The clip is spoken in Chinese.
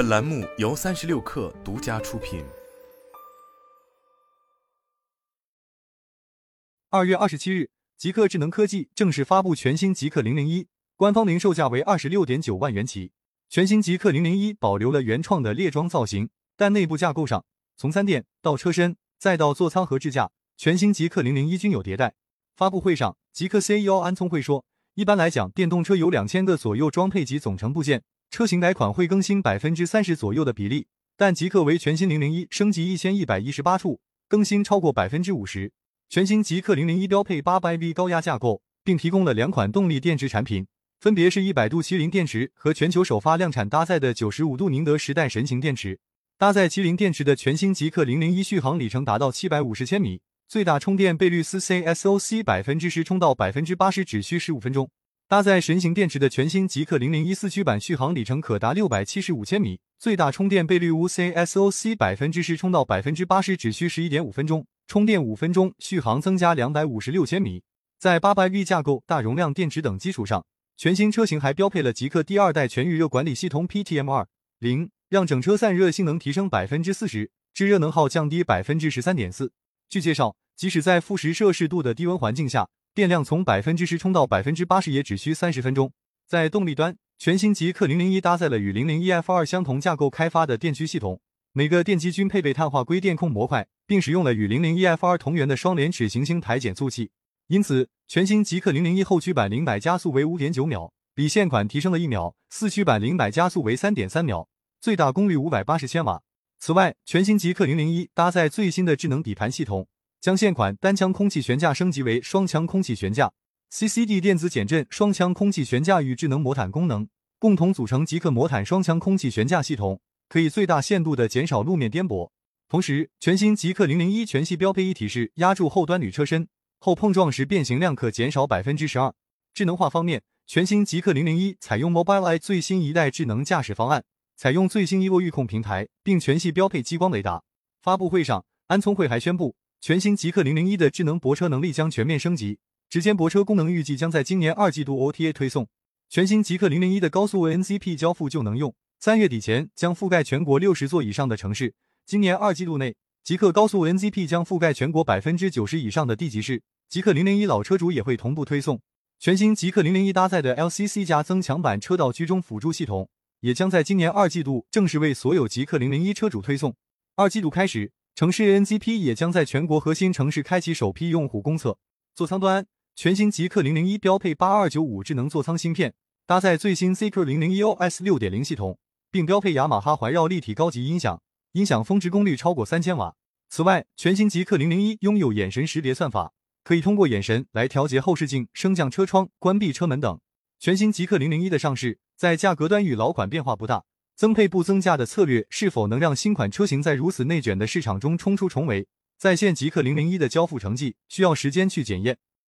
本栏目由三十六氪独家出品。二月二十七日，极客智能科技正式发布全新极客零零一，官方零售价为二十六点九万元起。全新极客零零一保留了原创的列装造型，但内部架构上，从三电到车身再到座舱和支架，全新极客零零一均有迭代。发布会上，极客 CEO 安聪慧说。一般来讲，电动车有两千个左右装配及总成部件，车型改款会更新百分之三十左右的比例。但极客为全新零零一升级一千一百一十八处，更新超过百分之五十。全新极客零零一标配八百 V 高压架构，并提供了两款动力电池产品，分别是一百度麒麟电池和全球首发量产搭载的九十五度宁德时代神行电池。搭载麒麟电池的全新极客零零一续航里程达到七百五十千米。最大充电倍率四 C SOC 百分之十充到百分之八十只需十五分钟。搭载神行电池的全新极氪零零一四驱版续航里程可达六百七十五千米，最大充电倍率无 C SOC 百分之十充到百分之八十只需十一点五分钟，充电五分钟，续航增加两百五十六千米。在八百 V 架构、大容量电池等基础上，全新车型还标配了极氪第二代全域热管理系统 PTM 二零，让整车散热性能提升百分之四十，制热能耗降低百分之十三点四。据介绍。即使在负十摄氏度的低温环境下，电量从百分之十充到百分之八十也只需三十分钟。在动力端，全新极氪零零一搭载了与零零一 F 二相同架构开发的电驱系统，每个电机均配备碳化硅电控模块，并使用了与零零一 F 二同源的双联齿行星台减速器。因此，全新极氪零零一后驱版零百加速为五点九秒，比现款提升了一秒；四驱版零百加速为三点三秒，最大功率五百八十千瓦。此外，全新极氪零零一搭载最新的智能底盘系统。将现款单腔空气悬架升级为双腔空气悬架，CCD 电子减震双腔空气悬架与智能魔毯功能共同组成极客魔毯双腔空气悬架系统，可以最大限度的减少路面颠簸。同时，全新极客零零一全系标配一体式压铸后端铝车身，后碰撞时变形量可减少百分之十二。智能化方面，全新极客零零一采用 Mobileye 最新一代智能驾驶方案，采用最新 Evo 预控平台，并全系标配激光雷达。发布会上，安聪慧还宣布。全新极氪零零一的智能泊车能力将全面升级，指尖泊车功能预计将在今年二季度 OTA 推送。全新极氪零零一的高速 NCP 交付就能用，三月底前将覆盖全国六十座以上的城市。今年二季度内，极氪高速 NCP 将覆盖全国百分之九十以上的地级市。极氪零零一老车主也会同步推送。全新极氪零零一搭载的 LCC 加增强版车道居中辅助系统，也将在今年二季度正式为所有极氪零零一车主推送。二季度开始。城市 NCP 也将在全国核心城市开启首批用户公测。座舱端，全新极氪零零一标配八二九五智能座舱芯片，搭载最新 zq 零零一 OS 六点零系统，并标配雅马哈环绕立体高级音响，音响峰值功率超过三千瓦。此外，全新极氪零零一拥有眼神识别算法，可以通过眼神来调节后视镜、升降车窗、关闭车门等。全新极氪零零一的上市，在价格端与老款变化不大。增配不增价的策略是否能让新款车型在如此内卷的市场中冲出重围？在线极客零零一的交付成绩需要时间去检验。